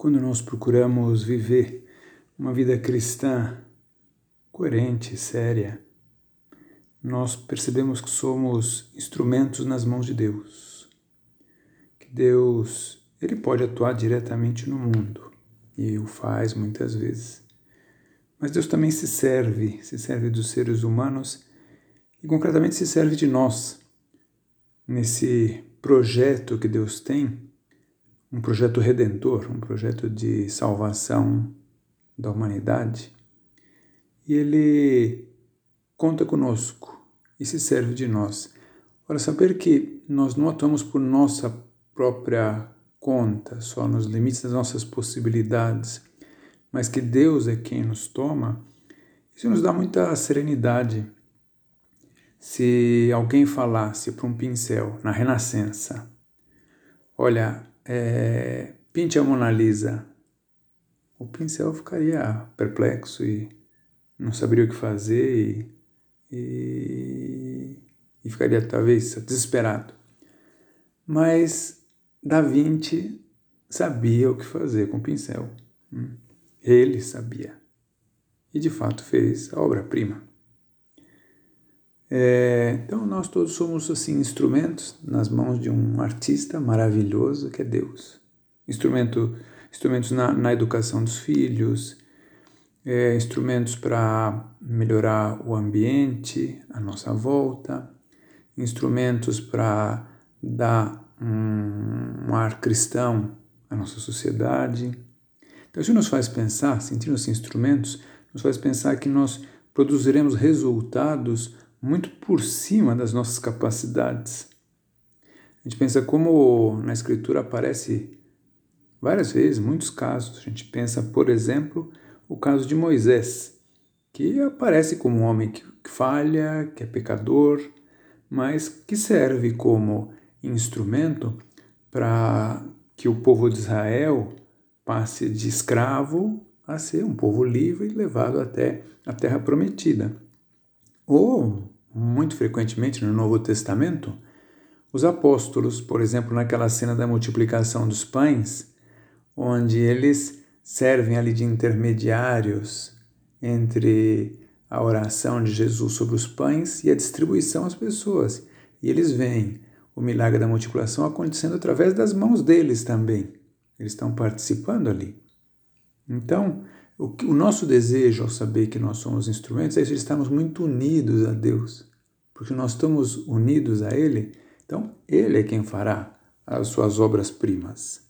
quando nós procuramos viver uma vida cristã coerente, séria, nós percebemos que somos instrumentos nas mãos de Deus. Que Deus, ele pode atuar diretamente no mundo e o faz muitas vezes. Mas Deus também se serve, se serve dos seres humanos e concretamente se serve de nós nesse projeto que Deus tem, um projeto redentor, um projeto de salvação da humanidade. E ele conta conosco e se serve de nós. Para saber que nós não atuamos por nossa própria conta, só nos limites das nossas possibilidades, mas que Deus é quem nos toma, isso nos dá muita serenidade. Se alguém falasse para um pincel na Renascença, olha, é, pinte a Mona Lisa, o pincel ficaria perplexo e não saberia o que fazer e, e, e ficaria talvez desesperado. Mas Da Vinci sabia o que fazer com o pincel. Hum. Ele sabia. E de fato fez a obra-prima. É, então nós todos somos assim instrumentos nas mãos de um artista maravilhoso que é Deus. Instrumento, instrumentos na, na educação dos filhos, é, instrumentos para melhorar o ambiente à nossa volta, instrumentos para dar um, um, ar cristão à nossa sociedade. Então, isso nos faz pensar, sentindo-se instrumentos, nos faz pensar que nós produziremos resultados muito por cima das nossas capacidades. A gente pensa como na Escritura aparece várias vezes, muitos casos. A gente pensa, por exemplo, o caso de Moisés, que aparece como um homem que, falha, que é pecador, mas que serve como instrumento para que o povo de Israel passe de escravo a ser um povo livre e levado até a terra prometida. Ou, muito frequentemente no Novo Testamento, os apóstolos, por exemplo, naquela cena da multiplicação dos pães, onde eles servem ali de intermediários entre a oração de Jesus sobre os pães e a distribuição às pessoas. E eles veem o milagre da multiplicação acontecendo através das mãos deles também. Eles estão participando ali. Então, o, o nosso desejo ao saber que nós somos instrumentos é estarmos muito unidos a Deus. Porque nós estamos unidos a Ele, então Ele é quem fará as suas obras primas.